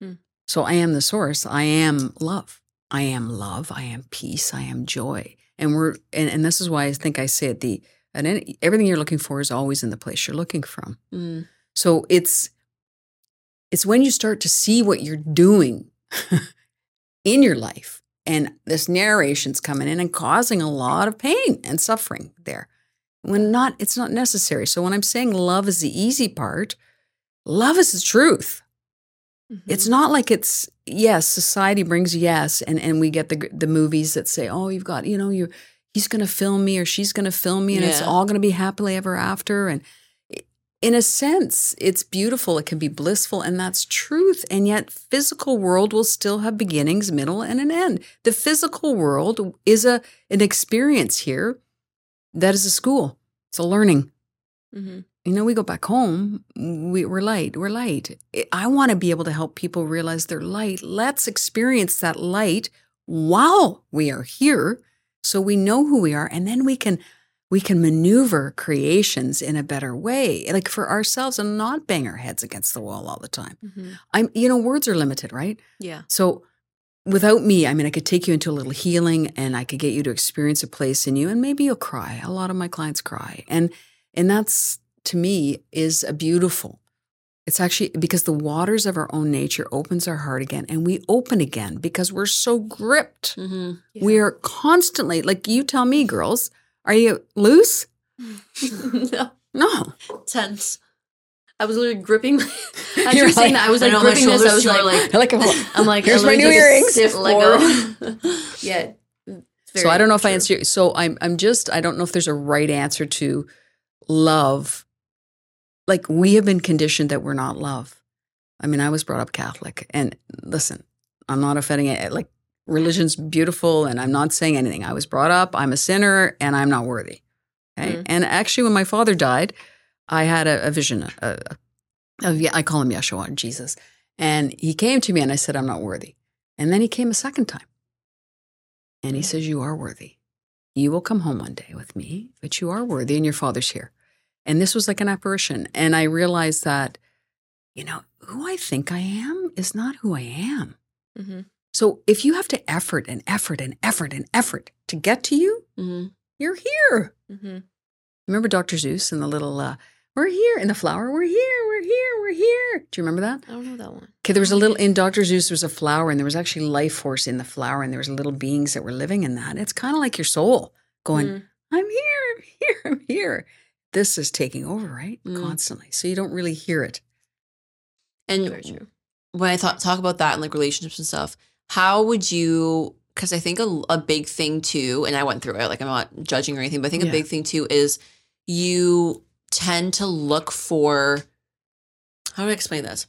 Hmm. So I am the source. I am love. I am love. I am peace. I am joy. And we're, and, and this is why I think I say it the, and any, everything you're looking for is always in the place you're looking from. Mm. So it's it's when you start to see what you're doing [LAUGHS] in your life and this narration's coming in and causing a lot of pain and suffering there. When not it's not necessary. So when I'm saying love is the easy part, love is the truth. Mm-hmm. It's not like it's yes, society brings yes, and and we get the the movies that say, oh, you've got you know you he's going to film me or she's going to film me, and it's all going to be happily ever after. And in a sense, it's beautiful. It can be blissful, and that's truth. And yet, physical world will still have beginnings, middle, and an end. The physical world is a an experience here that is a school. It's a learning Mm-hmm. you know, we go back home, we, we're light, we're light. I- I want to be able to help people realize they're light. Let's experience that light while we are here so we know who we are and then we can we can maneuver creations in a better way like for ourselves and not bang our heads against the wall all the time Mm-hmm. i'm you know words are limited right Yeah. so without me, I mean, I could take you into a little healing and I could get you to experience a place in you and maybe you'll cry. A lot of my clients cry. And and that's to me is a beautiful. It's actually because the waters of our own nature opens our heart again and we open again because we're so gripped. hmm We are constantly like you tell me girls, are you loose? [LAUGHS] no. No. Tense. I was literally gripping. My, [LAUGHS] as You're you're saying like- that, I was I like know, my gripping this. I was like, I like [LAUGHS] I'm like, Here's my new earrings. Lego. yeah. so I don't know if I true. answer you. So I'm I'm just I don't know if there's a right answer to love. Like we have been conditioned that we're not love. I mean, I was brought up Catholic, and listen, I'm not offending it. Like religion's beautiful, and I'm not saying anything. I was brought up. I'm a sinner, and I'm not worthy. Okay. Mhm. And actually, when my father died, I had a, a vision a, of I call him Yeshua, Jesus, and he came to me, and I said, I'm not worthy. And then he came a second time. And he says, You are worthy. You will come home one day with me, but you are worthy, and your father's here. And this was like an apparition. And I realized that, you know, who I think I am is not who I am. Mhm. So if you have to effort and effort and effort and effort to get to you, hmm you're here. Mhm. Remember Dr. Seuss and the little, uh, we're here in the flower, we're here, we're here, we're here. Do you remember that? I don't know that one. Okay, there was a little in Dr. Seuss. There was a flower, and there was actually life force in the flower, and there was little beings that were living in that. It's kind of like your soul going, Mm. "I'm here, I'm here, I'm here." This is taking over, right? Mm. Constantly, so you don't really hear it. And when I thought talk about that and like relationships and stuff, how would you? Because I think a, a big thing too, and I went through it. Like I'm not judging or anything, but I think Yeah. a big thing too is you tend to look for. How do I explain this?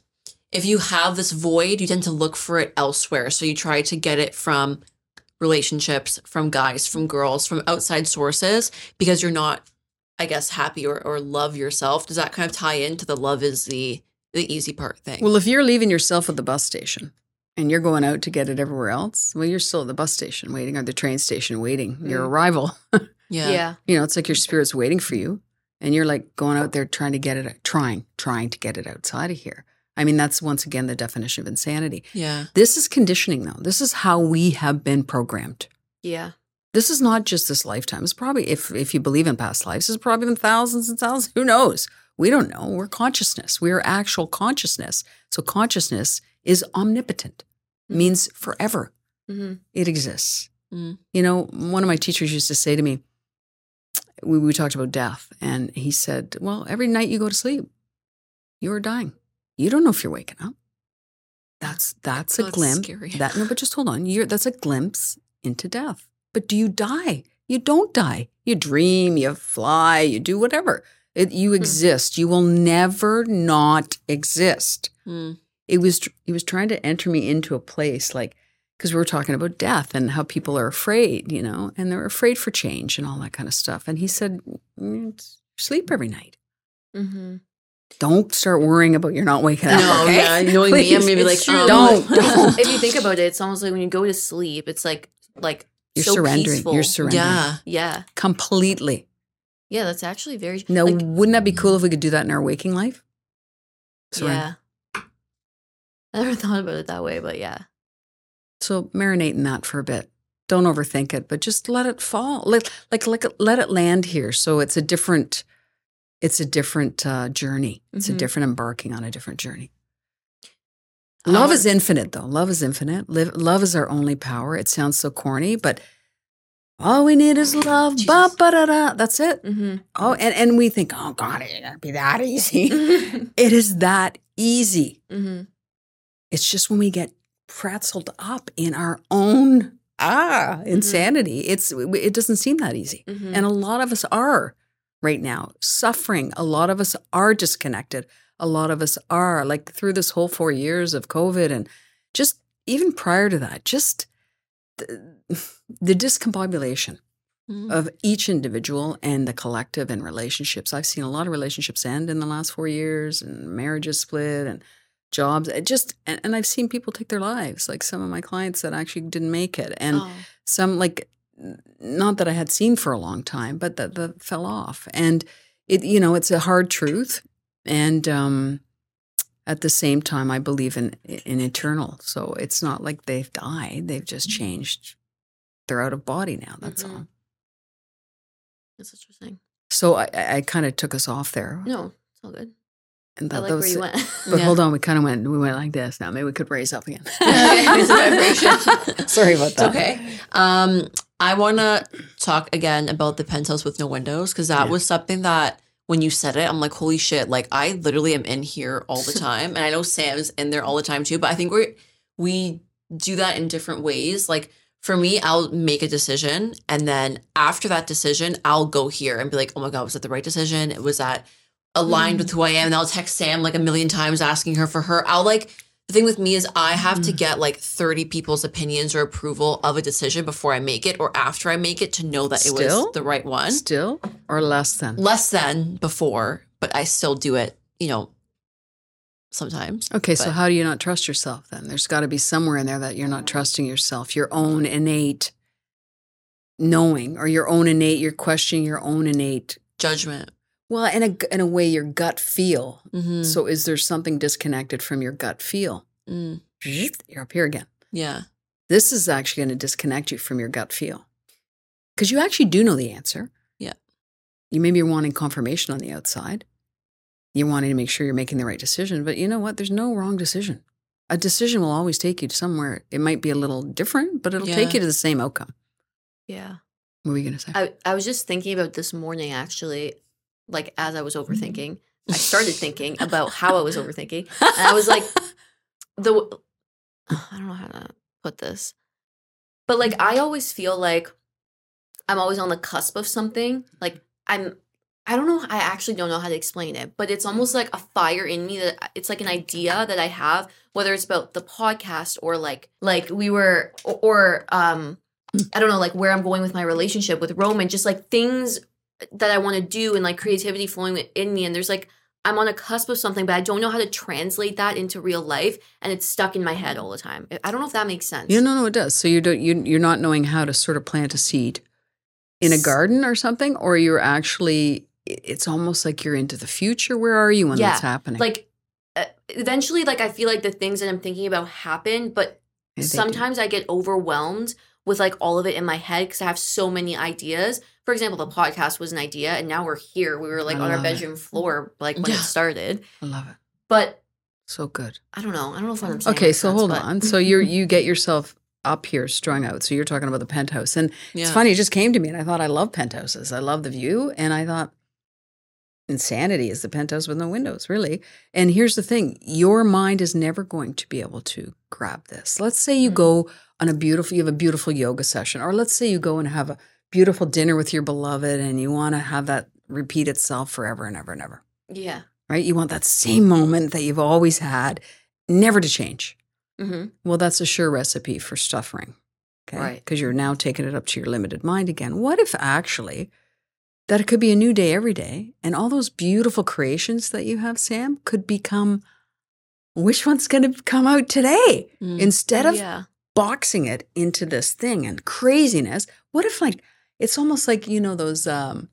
If you have this void, you tend to look for it elsewhere. So you try to get it from relationships, from guys, from girls, from outside sources because you're not, I guess, happy or, or love yourself. Does that kind of tie into the love is the the easy part thing? Well, if you're leaving yourself at the bus station and you're going out to get it everywhere else, well, you're still at the bus station waiting or the train station waiting your Mm. arrival. [LAUGHS] yeah. Yeah. You know, it's like your spirit's waiting for you, and you're like going out there trying to get it, trying, trying to get it outside of here. I mean, that's once again the definition of insanity. Yeah. This is conditioning, though. This is how we have been programmed. Yeah. This is not just this lifetime. It's probably, if if you believe in past lives, it's probably been thousands and thousands. Who knows? We don't know. We're consciousness. We are actual consciousness. So consciousness is omnipotent. Means forever. hmm It exists. Mhm. You know, one of my teachers used to say to me, we, we talked about death, and he said, Well, every night you go to sleep, you are dying. You don't know if you're waking up. That's that's a glimpse. scary. That no, but just hold on. You're that's a glimpse into death. But do you die? You don't die. You dream, you fly, you do whatever. It, you exist. You will never not exist Mm. It was he was trying to enter me into a place like because we were talking about death and how people are afraid you know and they're afraid for change and all that kind of stuff and he said "Mm, sleep every night Mm-hmm. don't start worrying about you're not waking up No, okay? yeah, [LAUGHS] knowing me, I'm Please. gonna be like, um, Don't, don't. if you think about it, it's almost like when you go to sleep, it's like like You're so surrendering. peaceful. You're surrendering Yeah. Yeah. completely. Yeah, that's actually very No, like, wouldn't that be cool if we could do that in our waking life? Surrender. Yeah. I never [LAUGHS] thought about it that way, but yeah. So marinate in that for a bit. Don't overthink it, but just let it fall. Let like like let it land here. So it's a different, it's a different uh, journey. It's Mhm. a different embarking on a different journey. Love is infinite, though. Love is infinite. Live, love is our only power. It sounds so corny, but all we need is love. Ba ba da da. That's it. Mm-hmm. Oh, and and we think, oh God, it can't be that [LAUGHS] easy. [LAUGHS] it is that easy. mm-hmm. It's just when we get pretzeled up in our own ah insanity, it's it doesn't seem that easy. Mm-hmm. And a lot of us are right now suffering. A lot of us are disconnected. A lot of us are like through this whole four years of COVID and just even prior to that, just the, the discombobulation Mm. of each individual and the collective and relationships. I've seen a lot of relationships end in the last four years and marriages split and jobs. It just and, and I've seen people take their lives, like some of my clients that actually didn't make it. And oh. some like not that I had seen for a long time, but that, that fell off. And it, you know, it's a hard truth. And um at the same time, I believe in in eternal. So it's not like they've died; they've just changed. They're out of body now. That's Mhm. all. That's interesting. So I, I kind of took us off there, No, it's all good. And like that where you went. But Yeah. hold on, we kind of went. We went like this. Now maybe we could raise up again. [LAUGHS] Raise the vibration. [LAUGHS] Sorry about It's that. okay. Um, I want to talk again about the penthouse with no windows because that Yeah. was something that when you said it, I'm like, holy shit! Like I literally am in here all the [LAUGHS] time, and I know Sam's in there all the time too. But I think we we do that in different ways. Like for me, I'll make a decision, and then after that decision, I'll go here and be like, oh my god, was that the right decision? It was that aligned Mm. with who I am? And I'll text Sam like a million times asking her for her. I'll like the thing with me is I have to Mm. get like 30 people's opinions or approval of a decision before I make it or after I make it to know that it was the right one. Still or less than? Less than before, but I still do it, you know, sometimes. Okay, so how do you not trust yourself then? There's got to be somewhere in there that you're not trusting yourself, your own innate knowing, or your own innate, you're questioning your own innate. Judgment. Well, in a in a way, your gut feel. Mm-hmm. So, is there something disconnected from your gut feel? Mm, You're up here again. yeah. This is actually going to disconnect you from your gut feel because you actually do know the answer. Yeah. You maybe you're wanting confirmation on the outside. You're wanting to make sure you're making the right decision, but you know what? There's no wrong decision. A decision will always take you to somewhere. It might be a little different, but it'll take you to the same outcome. yeah. What were you going to say? I, I was just thinking about this morning actually, like as I was mm-hmm. overthinking. I started thinking about how I was overthinking. [LAUGHS] And I was like, the [SIGHS] I don't know how to put this. But like I always feel like I'm always on the cusp of something. Like I'm I don't know I actually don't know how to explain it, but it's almost like a fire in me that uh, it's like an idea that I have whether it's about the podcast or like like we were or, or um hmm. I don't know like where I'm going with my relationship with Roman just like things that I want to do and like creativity flowing in me and there's like I'm on a cusp of something, but I don't know how to translate that into real life, and it's stuck in my head all the time. I don't know if that makes sense. you no, no, it does. So you don't you you're not knowing how to sort of plant a seed in a garden or something, or you're actually. It's almost like you're into the future. Where are you when Yeah, that's happening? like uh, eventually, like I feel like the things that I'm thinking about happen, but Yeah, they do. sometimes I get overwhelmed with like all of it in my head because I have so many ideas. For example, the podcast was an idea, and now we're here. We were like I on our love it. bedroom floor, like when Yeah. it started. I love it. But So good. I don't know. I don't know if I'm saying Okay, so sense, hold but- on. [LAUGHS] So you're you get yourself up here strung out. So you're talking about the penthouse. And Yeah. it's funny, it just came to me and I thought I love penthouses. I love the view. And I thought insanity is the penthouse with no windows, really. And here's the thing your mind is never going to be able to grab this. Let's say you Mhm. go on a beautiful, you have a beautiful yoga session, or let's say you go and have a beautiful dinner with your beloved and you want to have that repeat itself forever and ever and ever, yeah. right? You want that same moment that you've always had, never to change. hmm Well, that's a sure recipe for suffering. Okay. Right. Because you're now taking it up to your limited mind again. What if actually that it could be a new day every day and all those beautiful creations that you have, Sam, could become which one's going to come out today Mm. instead of yeah. boxing it into this thing and craziness. What if like it's almost like you know those um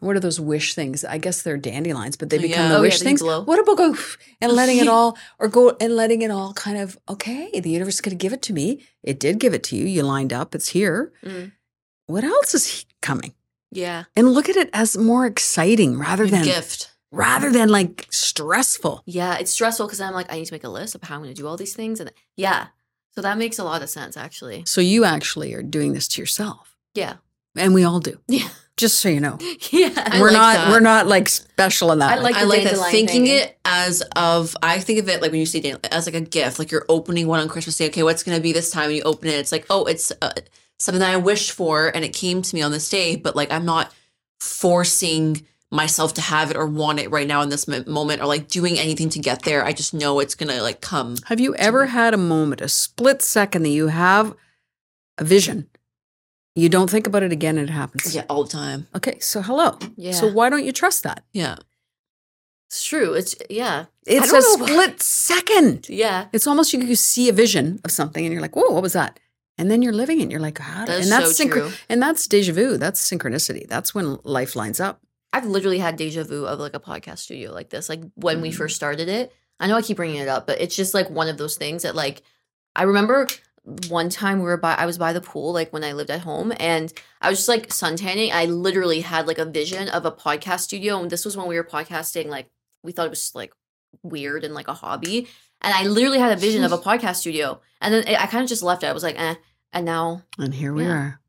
what are those wish things? I guess they're dandelions, but they Oh, become yeah. the Oh, wish they things. glow. What about go and letting it [LAUGHS] all or go and letting it all kind of okay, the universe is going to give it to me. It did give it to you. You lined up. It's here. Mm. What else is coming? Yeah. And look at it as more exciting rather than gift. rather than like stressful. Yeah. It's stressful because I'm like, I need to make a list of how I'm going to do all these things. And yeah. So that makes a lot of sense, actually. So you actually are doing this to yourself. Yeah. And we all do. Yeah. Just so you know. [LAUGHS] Yeah. I we're like not that. we're not like special in that. I way. like I like that thinking thing. it as of I think of it like when you say dandelion as like a gift, like you're opening one on Christmas Day. Okay, what's going to be this time? And you open it, it's like oh, it's uh, something that I wished for, and it came to me on this day. But like I'm not forcing myself to have it or want it right now in this mo- moment, or like doing anything to get there. I just know it's gonna like come. Have you ever had a moment, a split second that you have a vision? You don't think about it again and it happens. Yeah, all the time. Okay, so hello. Yeah. So why don't you trust that? Yeah, It's true. It's, yeah. It's a split second. Yeah. It's almost you, you see a vision of something and you're like, whoa, what was that? And then you're living it. And you're like, how? That and that's so synchro- true. and that's deja vu. That's synchronicity. That's when life lines up. I've literally had deja vu of like a podcast studio like this. Like when we Mm. first started it. I know I keep bringing it up, but it's just like one of those things that like I remember one time we were by I was by the pool like when I lived at home and I was just like suntanning. I literally had like a vision of a podcast studio and this was when we were podcasting like we thought it was like weird and like a hobby. And I literally had a vision of a [LAUGHS] podcast studio. And then I kind of just left it. I was like, eh. And now And here we Yeah. are.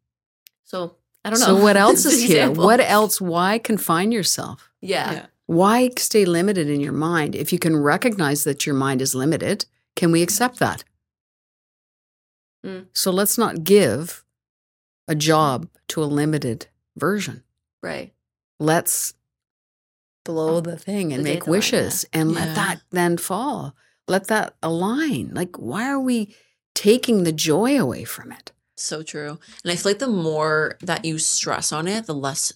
so I don't know. So what [LAUGHS] else is here? What else? Why confine yourself? Yeah. Yeah. Why stay limited in your mind? If you can recognize that your mind is limited, can we accept that? Mm. So let's not give a job to a limited version. Right. Let's blow the thing and The make wishes and let Yeah. that then fall. Let that align. Like, why are we taking the joy away from it? so true. And I feel like the more that you stress on it, the less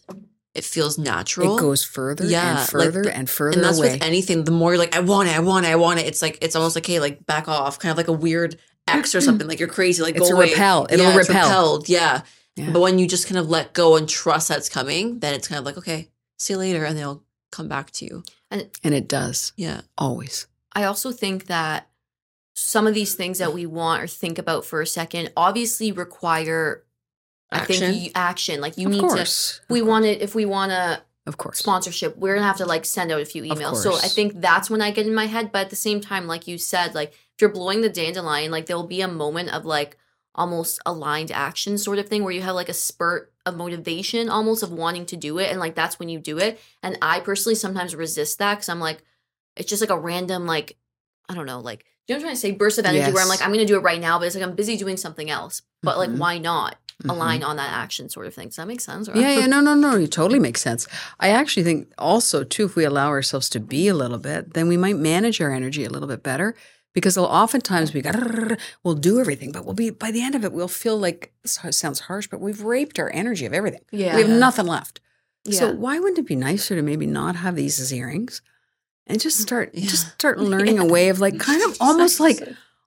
it feels natural. It goes further Yeah, and like further the- and further and that's away. with anything. The more you're like, I want it, I want it, I want it. It's like it's almost like, hey, like back off, kind of like a weird X or something. Like you're crazy, like It's go a away. repel. It'll yeah, repel. repelled. Yeah. Yeah. But when you just kind of let go and trust that's coming, then it's kind of like, okay, see you later, and they'll come back to you. and it does Yeah. always. I also think that some of these things that we want or think about for a second obviously require I think you, action. Like you of need course. to we want it if we want to Of course. sponsorship, we're gonna have to like send out a few emails. So I think that's when I get in my head. But at the same time, like you said, like if you're blowing the dandelion, like there'll be a moment of like almost aligned action sort of thing where you have like a spurt of motivation almost of wanting to do it and like that's when you do it and i personally sometimes resist that because i'm like it's just like a random like i don't know like do you know what i'm trying to say burst of energy where i'm like i'm gonna do it right now but it's like i'm busy doing something else but Mhm. like why not Mhm. align on that action sort of thing does that make sense or Yeah, yeah, no, no, no. It totally [LAUGHS] makes sense. I actually think also too, if we allow ourselves to be a little bit, then we might manage our energy a little bit better. Because oftentimes we got we'll do everything, but we'll be by the end of it, we'll feel like this sounds harsh, but we've raped our energy of everything. yeah We have nothing left. yeah So why wouldn't it be nicer to maybe not have these as earrings and just mm, start Yeah. just start [LAUGHS] learning a way of like kind of [LAUGHS] almost like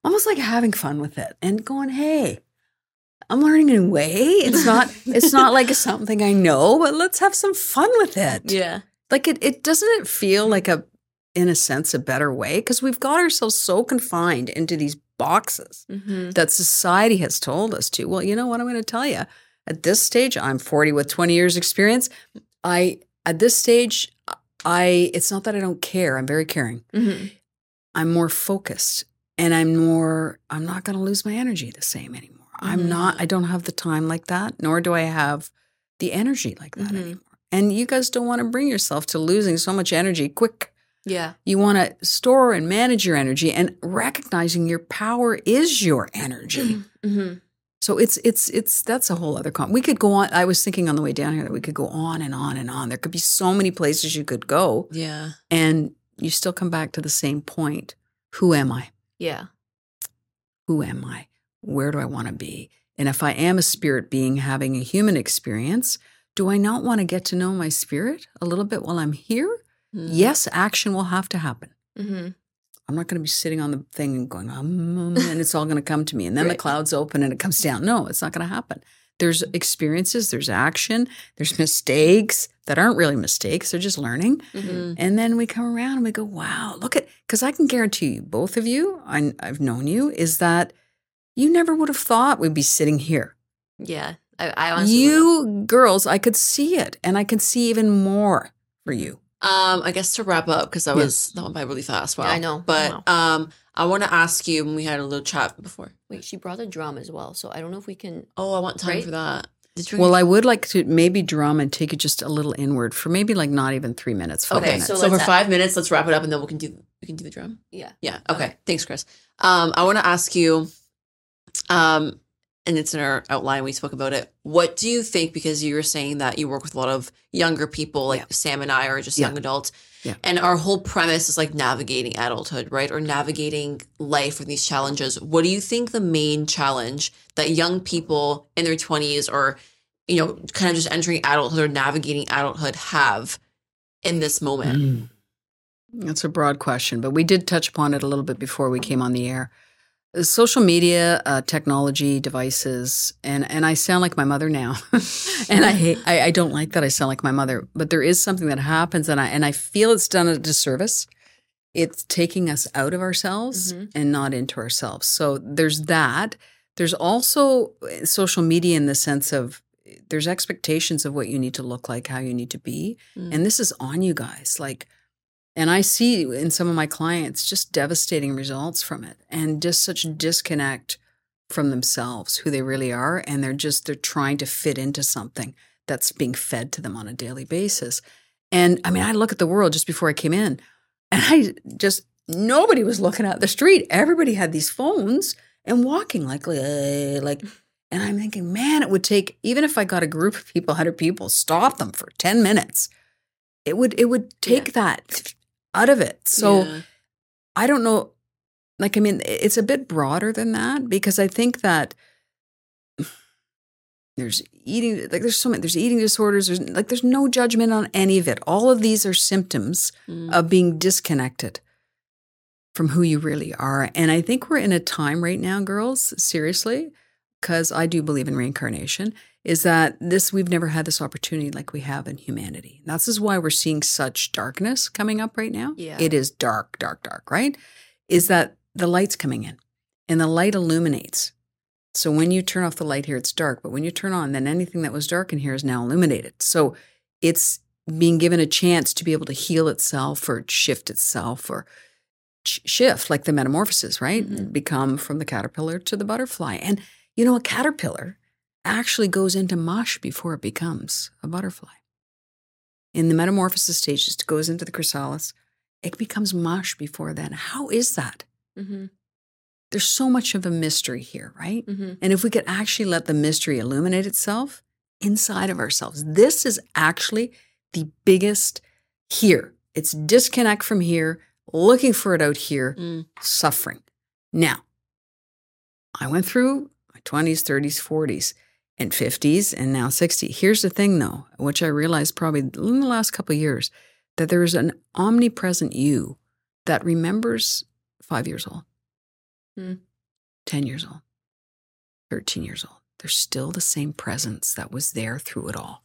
almost like having fun with it and going, hey, I'm learning a new way. It's not it's not like [LAUGHS] something I know, but let's have some fun with it. yeah Like it it doesn't it feel like a in a sense a better way because we've got ourselves so confined into these boxes mm-hmm. that society has told us to. Well, you know what I'm going to tell you. At this stage, I'm 40 with 20 years experience. I at this stage, I it's not that I don't care. I'm very caring. Mm-hmm. I'm more focused and I'm more I'm not going to lose my energy the same anymore. I'm not I don't have the time like that, nor do I have the energy like that Mhm. anymore. And you guys don't want to bring yourself to losing so much energy quick. Yeah You want to store and manage your energy and recognizing your power is your energy. mm-hmm. So it's it's it's that's a whole other con. We could go on. I was thinking on the way down here that we could go on and on and on. There could be so many places you could go, Yeah. and you still come back to the same point. Who am I? yeah Who am I? Where do I want to be? And if I am a spirit being having a human experience, do I not want to get to know my spirit a little bit while I'm here? Mm. Yes, action will have to happen. mm-hmm. I'm not going to be sitting on the thing and going, um, and it's all going to come to me. And then the clouds open and it comes down. No, it's not going to happen. There's experiences, there's action, there's mistakes that aren't really mistakes. They're just learning. Mm. And then we come around and we go, wow, look at, because I can guarantee you, both of you, I, I've known you, is that you never would have thought we'd be sitting here. Yeah. I, I honestly. You girls, I could see it. And I can see even more for you. Um, I guess to wrap up because that Yeah. was that went by really fast. Wow, Yeah, I know. But um, I want to ask you. when We had a little chat before. Wait, she brought a drum as well, so I don't know if we can. Oh, I want time Right? for that. Did you? Well, I would like to maybe drum and take it just a little inward for maybe like not even three minutes, five okay. minutes. So, So for let's- five minutes, let's wrap it up, and then we can do we can do the drum. Yeah. Yeah. Okay. Thanks, Chris. Um, I want to ask you, um, and it's in our outline. We spoke about it. What do you think? Because you were saying that you work with a lot of younger people, like Yeah. Sam and I, are just Yeah. young adults. Yeah. And our whole premise is like navigating adulthood, right? Or navigating life with these challenges. What do you think the main challenge that young people in their twenties or, you know, kind of just entering adulthood or navigating adulthood have in this moment? Mm. That's a broad question, but we did touch upon it a little bit before we came on the air. Uh, Social media, uh, technology, devices, and and I sound like my mother now, [LAUGHS] and I hate. I, I don't like that I sound like my mother. But there is something that happens, and I and I feel it's done a disservice. It's taking us out of ourselves Mhm. and not into ourselves. So there's that. There's also uh, social media in the sense of there's expectations of what you need to look like, how you need to be. Mm. And this is on you guys. Like, and I see in some of my clients just devastating results from it and just such disconnect from themselves, who they really are. And they're just, they're trying to fit into something that's being fed to them on a daily basis. And I mean, I look at the world just before I came in and I just, nobody was looking at the street. Everybody had these phones and walking like, uh, like, and I'm thinking, man, it would take even if I got a group of people, hundred people, stop them for ten minutes, it would it would take that out of it. So Yeah. I don't know. Like I mean, it's a bit broader than that because I think that [SIGHS] there's eating like there's so many there's eating disorders. There's like there's no judgment on any of it. All of these are symptoms Mm. of being disconnected from who you really are. And I think we're in a time right now, girls, seriously, because I do believe in reincarnation, is that this we've never had this opportunity like we have in humanity. This is why we're seeing such darkness coming up right now. Yeah. It is dark, dark, dark, right? Is that the light's coming in and the light illuminates. So when you turn off the light here, it's dark. But when you turn on, then anything that was dark in here is now illuminated. So it's being given a chance to be able to heal itself or shift itself or sh- shift like the metamorphosis, right? Mhm. Become from the caterpillar to the butterfly. And you know, a caterpillar actually goes into mush before it becomes a butterfly. In the metamorphosis stages, it goes into the chrysalis. It becomes mush before then. How is that? Mm-hmm. There's so much of a mystery here, right? Mm-hmm. And if we could actually let the mystery illuminate itself inside of ourselves, this is actually the biggest here. It's disconnect from here, looking for it out here, Mm. suffering. Now, I went through my 20s, 30s, 40s, and 50s, and now 60. Here's the thing, though, which I realized probably in the last couple of years that there is an omnipresent you that remembers five years old, Hmm. 10 years old, 13 years old. There's still the same presence that was there through it all.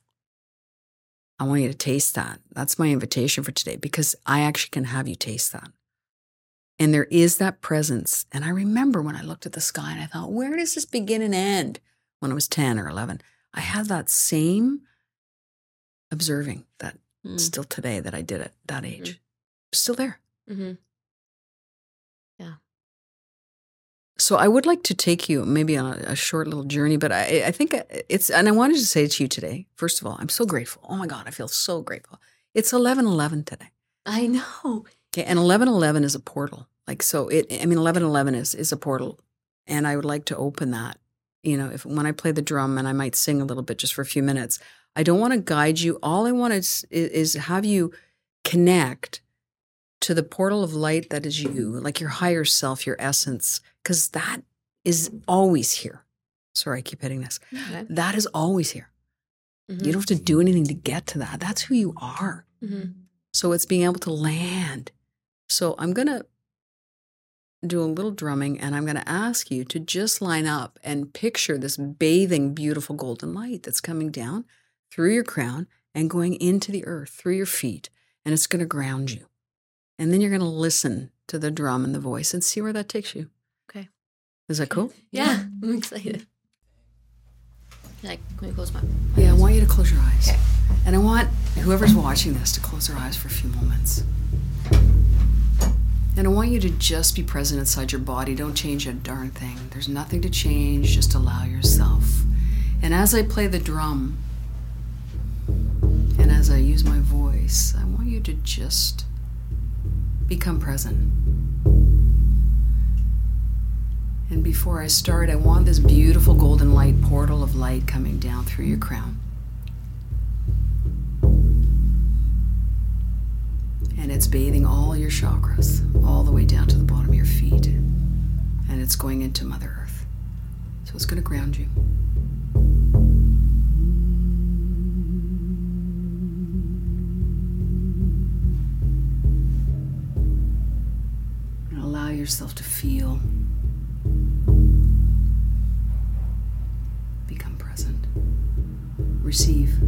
I want you to taste that. That's my invitation for today because I actually can have you taste that. And there is that presence. And I remember when I looked at the sky and I thought, where does this begin and end? When I was 10 or 11, I had that same observing that Mm. still today that I did at that age. Still there. Mm-hmm. So I would like to take you maybe on a, a short little journey, but I, I think it's, and I wanted to say to you today, first of all, I'm so grateful. Oh my God, I feel so grateful. It's 11 11 today. I know. Okay, and eleven eleven is a portal. Like so, it. I mean, eleven eleven is is a portal, and I would like to open that. You know, if when I play the drum and I might sing a little bit just for a few minutes. I don't want to guide you. All I want is is have you connect to the portal of light that is you, like your higher self, your essence, because that is always here. Sorry, I keep hitting this. Okay. That is always here. Mm-hmm. You don't have to do anything to get to that. That's who you are. Mm-hmm. So it's being able to land. So I'm going to do a little drumming and I'm going to ask you to just line up and picture this bathing, beautiful golden light that's coming down through your crown and going into the earth through your feet. And it's going to ground you. And then you're going to listen to the drum and the voice and see where that takes you. Okay. Is that cool? [LAUGHS] Yeah, I'm excited. I, can I close my? Yeah, I want you to close your eyes. Okay. And I want whoever's watching this to close their eyes for a few moments. And I want you to just be present inside your body. Don't change a darn thing. There's nothing to change. Just allow yourself. And as I play the drum, and as I use my voice, I want you to just become present. And before I start, I want this beautiful golden light portal of light coming down through your crown. It's bathing all your chakras, all the way down to the bottom of your feet. And it's going into Mother Earth. So it's going to ground you. And allow yourself to feel. Become present. Receive.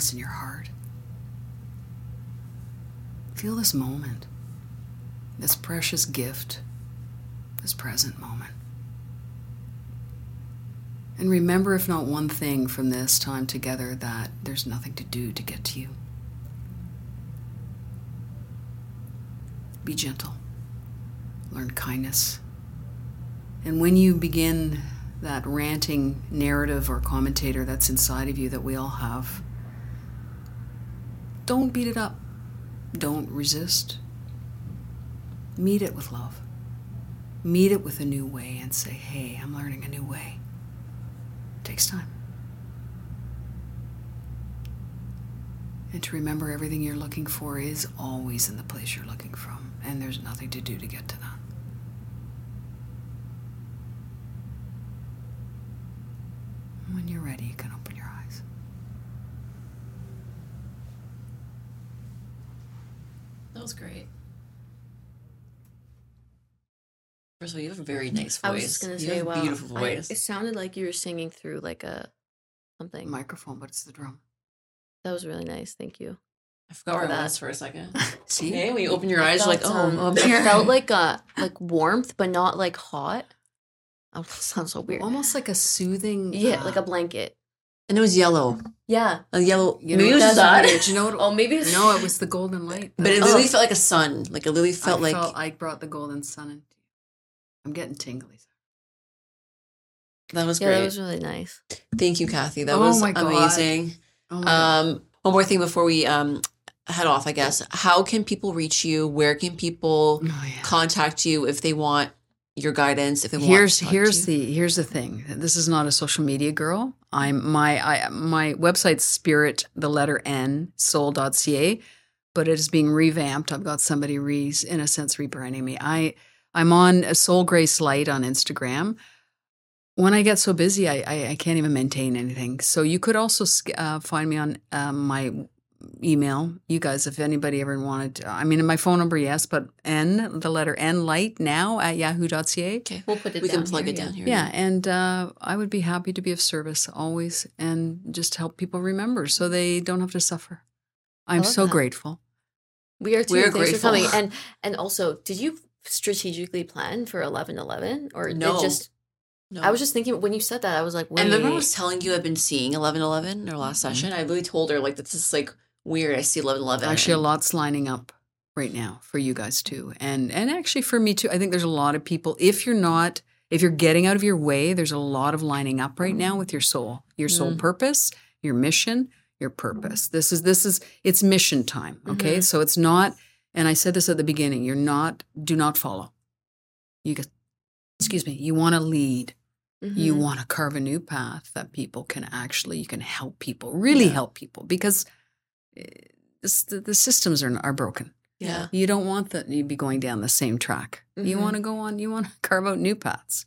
Gratefulness in your heart. Feel this moment, this precious gift, this present moment. And remember, if not one thing from this time together, that there's nothing to do to get to you. Be gentle, learn kindness. And when you begin that ranting narrative or commentator that's inside of you that we all have, don't beat it up. Don't resist. Meet it with love. Meet it with a new way and say, hey, I'm learning a new way. It takes time. And to remember everything you're looking for is always in the place you're looking from, and there's nothing to do to get to that. When you're ready, you can open your eyes. That great. First of all, you have a very nice voice. I was just gonna you say, have a wow, beautiful I- voice. it sounded like you were singing through like a something. Microphone, but it's the drum. That was really nice. Thank you. I forgot where I that. was for a second. [LAUGHS] See? Okay, when you open your eyes, you're like, oh, um, I'm it here. felt like a [LAUGHS] like warmth, but not like hot. Oh, that [LAUGHS] sounds so weird. Almost like a soothing. Yeah, uh, like a blanket. And it was yellow. Yeah. A yellow. You maybe know, it was that's that. weird. You know what? Oh, maybe it's no, it was the golden light. But it though. literally Oh. felt like a sun. Like it literally felt I like felt I brought the golden sun into you. I'm getting tingly. that was yeah, great. that was really nice. Thank you, Cathy. That Oh was my amazing. Oh my Um, one more thing before we um head off, I guess. How can people reach you? Where can people Oh, yeah. contact you if they want your guidance? If they want here's to here's the here's the thing. This is not a social media girl. I'm my I my website's spirit the letter N soul.ca, but it is being revamped. I've got somebody re in a sense rebranding me. I I'm on a Soul Grace Light on Instagram. When I get so busy, I, I, I can't even maintain anything. So you could also uh, find me on um, my email. You guys, if anybody ever wanted, to, I mean, my phone number, yes, but N, the letter N light now at yahoo.ca. Okay. We'll put it We down can plug here, it yeah. down here. Yeah, and uh, I would be happy to be of service always and just help people remember so they don't have to suffer. I'm so that. grateful. We are too. We are Thanks grateful. for coming. And and also, did you strategically plan for eleven eleven or No. It just No. I was just thinking when you said that, I was like, wait. And remember I was telling you I've been seeing eleven eleven in our last Mm-hmm. session? I really told her like this is like weird. I see eleven eleven. Actually, a lot's lining up right now for you guys too, and and actually for me too. I think there's a lot of people. If you're not, if you're getting out of your way, there's a lot of lining up right now with your soul, your soul Mm. purpose, your mission, your purpose. This is this is it's mission time. Okay, so it's not. And I said this at the beginning. You're not. Do not follow. You get. Excuse me. You want to lead. You Mhm. want to carve a new path that people can actually. You can help people. Really Yeah. help people because. Eh, This, the, the systems are are broken. Yeah. You don't want that you'd be going down the same track. You Mhm. want to go on. You want to [LAUGHS] carve out new paths.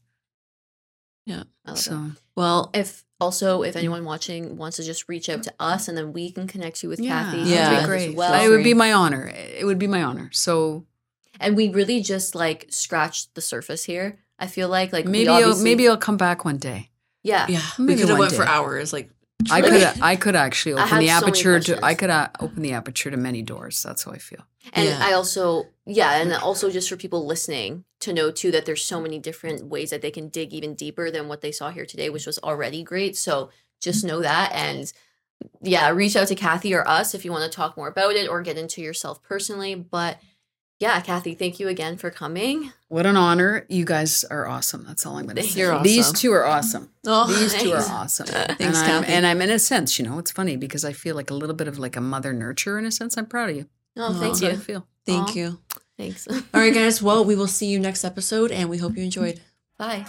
I love that. So Well, if also if anyone watching wants to just reach out to us and then we can connect you with yeah, Cathy. that'd Yeah. be as great. Well, it would be my honor. It would be my honor. So and we really just like scratched the surface here. I feel like like we maybe I'll, maybe I'll come back one day. yeah. yeah, we Maybe could have one went for hours. Like I could I could actually open the have so aperture to I could uh, open the aperture to many doors. That's how I feel. And Yeah. I also, yeah, and also just for people listening to know too that there's so many different ways that they can dig even deeper than what they saw here today, which was already great. So just know that. And yeah, reach out to Cathy or us if you want to talk more about it or get into yourself personally. But yeah, Cathy, thank you again for coming. What an honor! You guys are awesome. That's all I'm going [LAUGHS] to say. You're These two are awesome. [LAUGHS] oh, These two are awesome. [LAUGHS] Thanks, and, I'm, Cathy. and I'm in a sense, you know, it's funny because I feel like a little bit of like a mother nurture in a sense. I'm proud of you. Oh, Oh, thank That's how I feel. Thank Aw. you. Thanks. All right, guys. Well, we will see you next episode, and we hope you enjoyed. Bye.